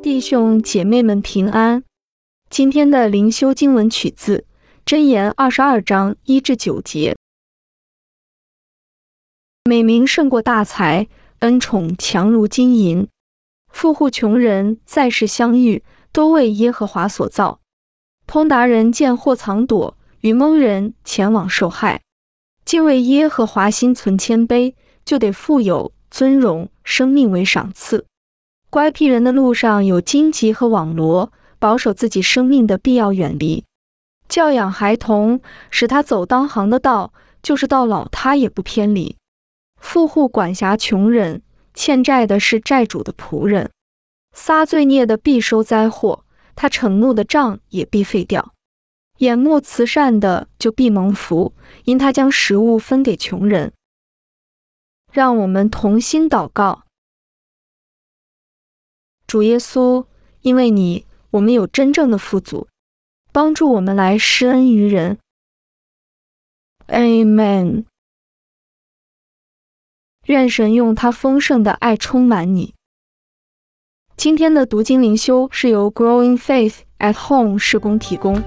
弟兄姐妹们平安。今天的灵修经文取自箴言二十二章一至九节。美名胜过大财，恩宠强如金银。富户穷人在世相遇，都为耶和华所造。通达人见祸藏躲，愚蒙人前往受害。敬畏耶和华，心存谦卑，就得富有尊荣，生命为赏赐。乖僻人的路上有荆棘和网罗，保守自己生命的必要远离。教养孩童，使他走当行的道，就是到老他也不偏离。富户管辖穷人，欠债的是债主的仆人。撒罪孽的必收灾祸，他惩怒的杖也必废掉。眼目慈善的就必蒙福，因他将食物分给穷人。让我们同心祷告。主耶稣，因为你，我们有真正的富足，帮助我们来施恩于人。Amen。愿神用他丰盛的爱充满你。今天的读经灵修是由 Growing Faith at Home 施工提供。